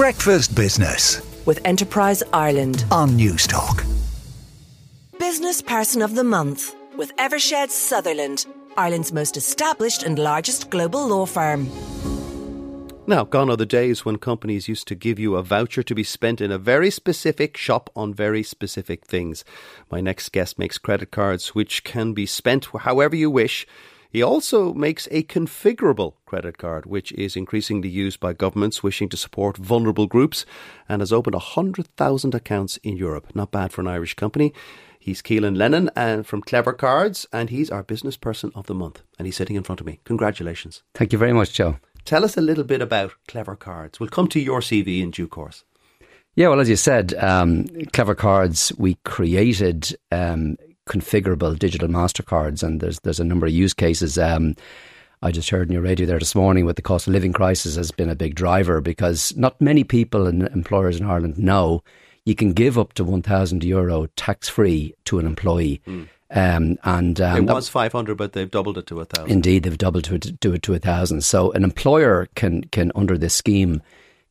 Breakfast Business with Enterprise Ireland. on Newstalk. Business Person of the Month with Eversheds Sutherland, Ireland's most established and largest global law firm. Now, gone are the days when companies used to give you a voucher to be spent in a very specific shop on very specific things. My next guest makes credit cards which can be spent however you wish. He also makes a configurable credit card, which is increasingly used by governments wishing to support vulnerable groups and has opened 100,000 accounts in Europe. Not bad for an Irish company. He's Kealan Lennon and from Clever Cards, and he's our business person of the month. And he's sitting in front of me. Congratulations. Thank you very much, Joe. Tell us a little bit about Clever Cards. We'll come to your CV in due course. Yeah, well, as you said, um, Clever Cards, we created um, configurable digital Mastercards, and there's there's a number of use cases. Um, I just heard in your radio there this morning with the cost of living crisis has been a big driver because not many people and employers in Ireland know you can give up to 1,000 euro tax free to an employee. Um, and um, it was 500, but they've doubled it to a 1,000. Indeed, they've doubled to do it to a thousand. So an employer can can under this scheme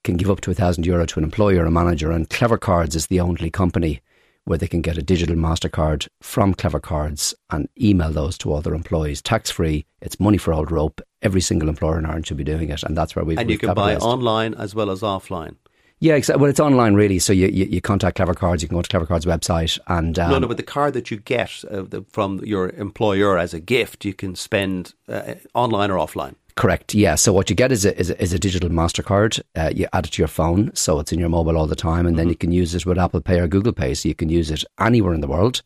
can give up to a thousand euro to an employer, a manager, and Clever Cards is the only company where they can get a digital Mastercard from Clever Cards and email those to all their employees, tax free. It's money for old rope. Every single employer in Ireland should be doing it, and that's where we've. and you can buy online as well as offline. Yeah, exactly. Well, it's online really. So you, you you contact Clever Cards. You can go to Clever Cards website and um, no, no, but the card that you get uh, the, from your employer as a gift, you can spend uh, online or offline. Correct. Yeah. So what you get is a is a, is a digital Mastercard. Uh, you add it to your phone, so it's in your mobile all the time, and then Mm-hmm. you can use it with Apple Pay or Google Pay. So you can use it anywhere in the world,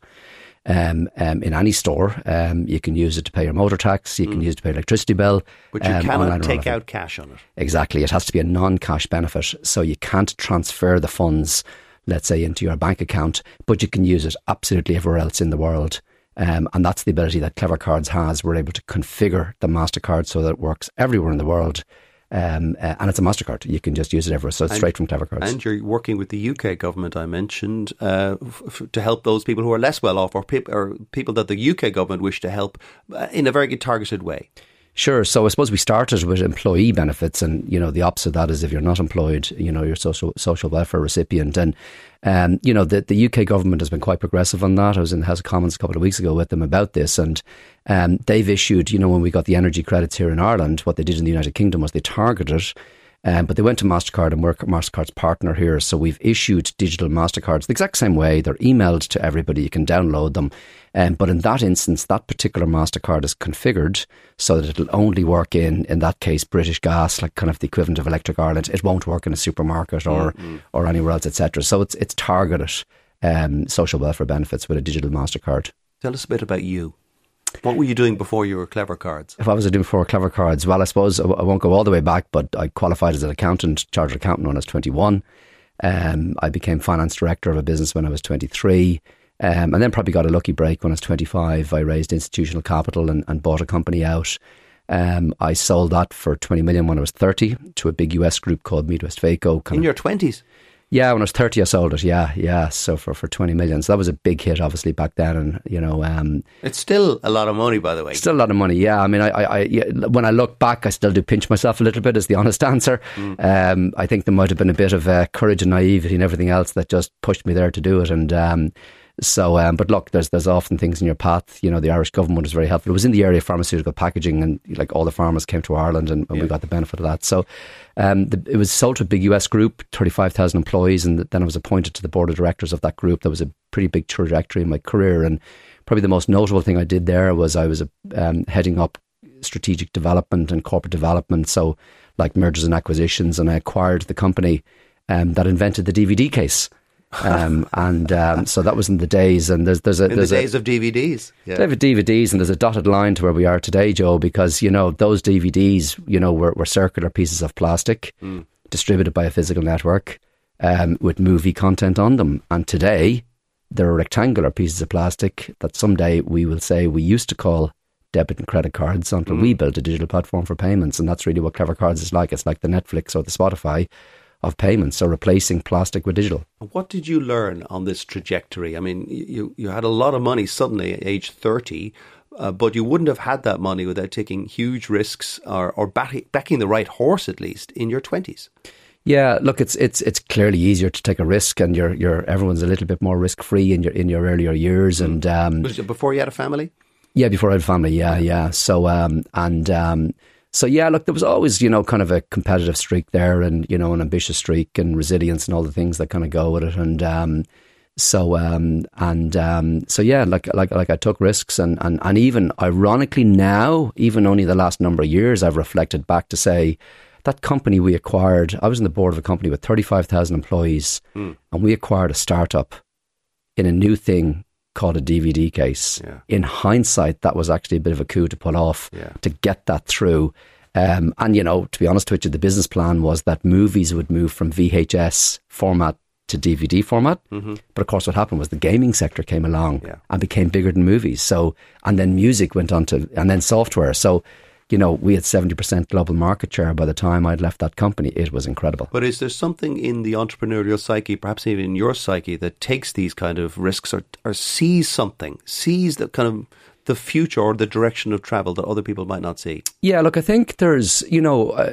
um, um, in any store. Um, you can use it to pay your motor tax. You can use it to pay your electricity bill. Mm. But you um, cannot take out cash on it. Exactly. It has to be a non-cash benefit, so you can't transfer the funds, let's say, into your bank account, but you can use it absolutely everywhere else in the world. Um, and that's the ability that Clever Cards has. We're able to configure the Mastercard so that it works everywhere in the world. Um, uh, and it's a Mastercard. You can just use it everywhere. So it's And- straight from Clever Cards. And you're working with the UK government, I mentioned, uh, f- f- to help those people who are less well off or, peop- or people that the UK government wish to help uh, in a very good targeted way. Sure. So I suppose we started with employee benefits, and you know the opposite of that is if you're not employed, you know you're social social welfare recipient, and um, you know the the UK government has been quite progressive on that. I was in the House of Commons a couple of weeks ago with them about this, and um, they've issued, you know, when we got the energy credits here in Ireland, what they did in the United Kingdom was they targeted. Um, but they went to Mastercard and we're Mastercard's partner here, so we've issued digital Mastercards the exact same way. They're emailed to everybody. You can download them, um, but in that instance, that particular Mastercard is configured so that it'll only work in, in that case, British Gas, like kind of the equivalent of Electric Ireland. It won't work in a supermarket or or anywhere else, etc. So it's it's targeted um, social welfare benefits with a digital Mastercard. Tell us a bit about you. What were you doing before you were Clever Cards? If I was doing before Clever Cards, well, I suppose I won't go all the way back, but I qualified as an accountant, chartered accountant when I was 21. Um, I became finance director of a business when I was 23. Um, and then probably got a lucky break when I was 25. I raised institutional capital and, and bought a company out. Um, I sold that for 20 million when I was 30 to a big US group called MeadWestvaco. In of- your 20s? Yeah, when I was 30, I sold it. Yeah, yeah. So for, for 20 million. So that was a big hit, obviously, back then. And, you know, um, It's still a lot of money, by the way. Still a lot of money, yeah. I mean, I, I, I yeah, when I look back, I still do pinch myself a little bit. Is the honest answer. Um, I think there might have been a bit of uh, courage and naivety and everything else that just pushed me there to do it. And um, so, um, but look, there's there's often things in your path. You know, the Irish government was very helpful. It was in the area of pharmaceutical packaging, and like all the farmers came to Ireland, and, and we got the benefit of that. So, um, the, it was sold to a big US group, thirty five thousand employees, and then I was appointed to the board of directors of that group. That was a pretty big trajectory in my career, and probably the most notable thing I did there was I was um, heading up strategic development and corporate development. So, like mergers and acquisitions, and I acquired the company um, that invented the DVD case. Um, and um, so that was in the days, and there's there's a In the there's a, days of DVDs. Yeah. they have DVDs, and there's a dotted line to where we are today, Joe, because you know those DVDs, you know, were, were circular pieces of plastic distributed by a physical network um, with movie content on them, and today they're rectangular pieces of plastic that someday we will say we used to call debit and credit cards until we built a digital platform for payments, and that's really what Clever Cards is like. It's like the Netflix or the Spotify of payments, so replacing plastic with digital. What did you learn on this trajectory? I mean, you you had a lot of money suddenly at age thirty, uh, but you wouldn't have had that money without taking huge risks or or back, backing the right horse at least in your twenties. Yeah, look, it's it's it's clearly easier to take a risk, and you're you're everyone's a little bit more risk free in your in your earlier years, Mm. and um, Was it before you had a family? yeah, before I had a family, yeah, yeah. So um, and um, so yeah, look, there was always you know kind of a competitive streak there, and you know an ambitious streak and resilience and all the things that kind of go with it, and um, so um, and um, so yeah, like like like I took risks, and and and even ironically now, even only the last number of years, I've reflected back to say that company we acquired. I was in the board of a company with thirty five thousand employees, and we acquired a startup in a new thing called a DVD case. Yeah. In hindsight, that was actually a bit of a coup to pull off Yeah. to get that through. Um, and, you know, to be honest with you, the business plan was that movies would move from VHS format to DVD format. Mm-hmm. But of course, what happened was the gaming sector came along Yeah. and became bigger than movies. So, and then music went on to, and then software. So, you know, we had 70% global market share by the time I'd left that company. It was incredible. But is there something in the entrepreneurial psyche, perhaps even in your psyche, that takes these kind of risks or, or sees something, sees the kind of the future or the direction of travel that other people might not see? Yeah, look, I think there's, you know, uh,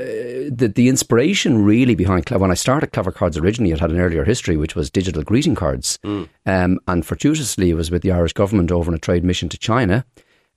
the the inspiration really behind. When I started Clever Cards originally, it had an earlier history, which was digital greeting cards. Um, and fortuitously, it was with the Irish government over on a trade mission to China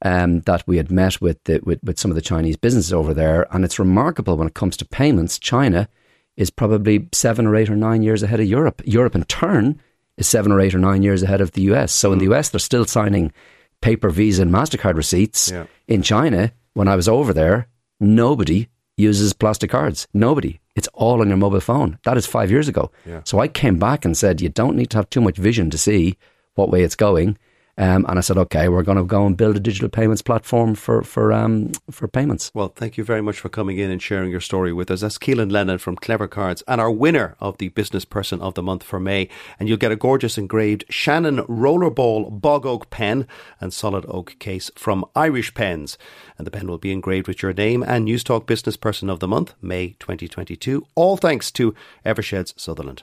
um, that we had met with, the, with with some of the Chinese businesses over there. And it's remarkable when it comes to payments, China is probably seven or eight or nine years ahead of Europe. Europe, in turn, is seven or eight or nine years ahead of the US. So in the US, they're still signing paper Visa and MasterCard receipts. Yeah. In China, when I was over there, nobody uses plastic cards. Nobody. It's all on your mobile phone. That is five years ago. Yeah. So I came back and said, you don't need to have too much vision to see what way it's going. Um, and I said, okay, we're going to go and build a digital payments platform for for um, for payments. Well, thank you very much for coming in and sharing your story with us. That's Kealan Lennon from Clever Cards and our winner of the Business Person of the Month for May. And you'll get a gorgeous engraved Shannon Rollerball Bog Oak pen and solid oak case from Irish Pens. And the pen will be engraved with your name and News Talk Business Person of the Month, May 2022. All thanks to Eversheds Sutherland.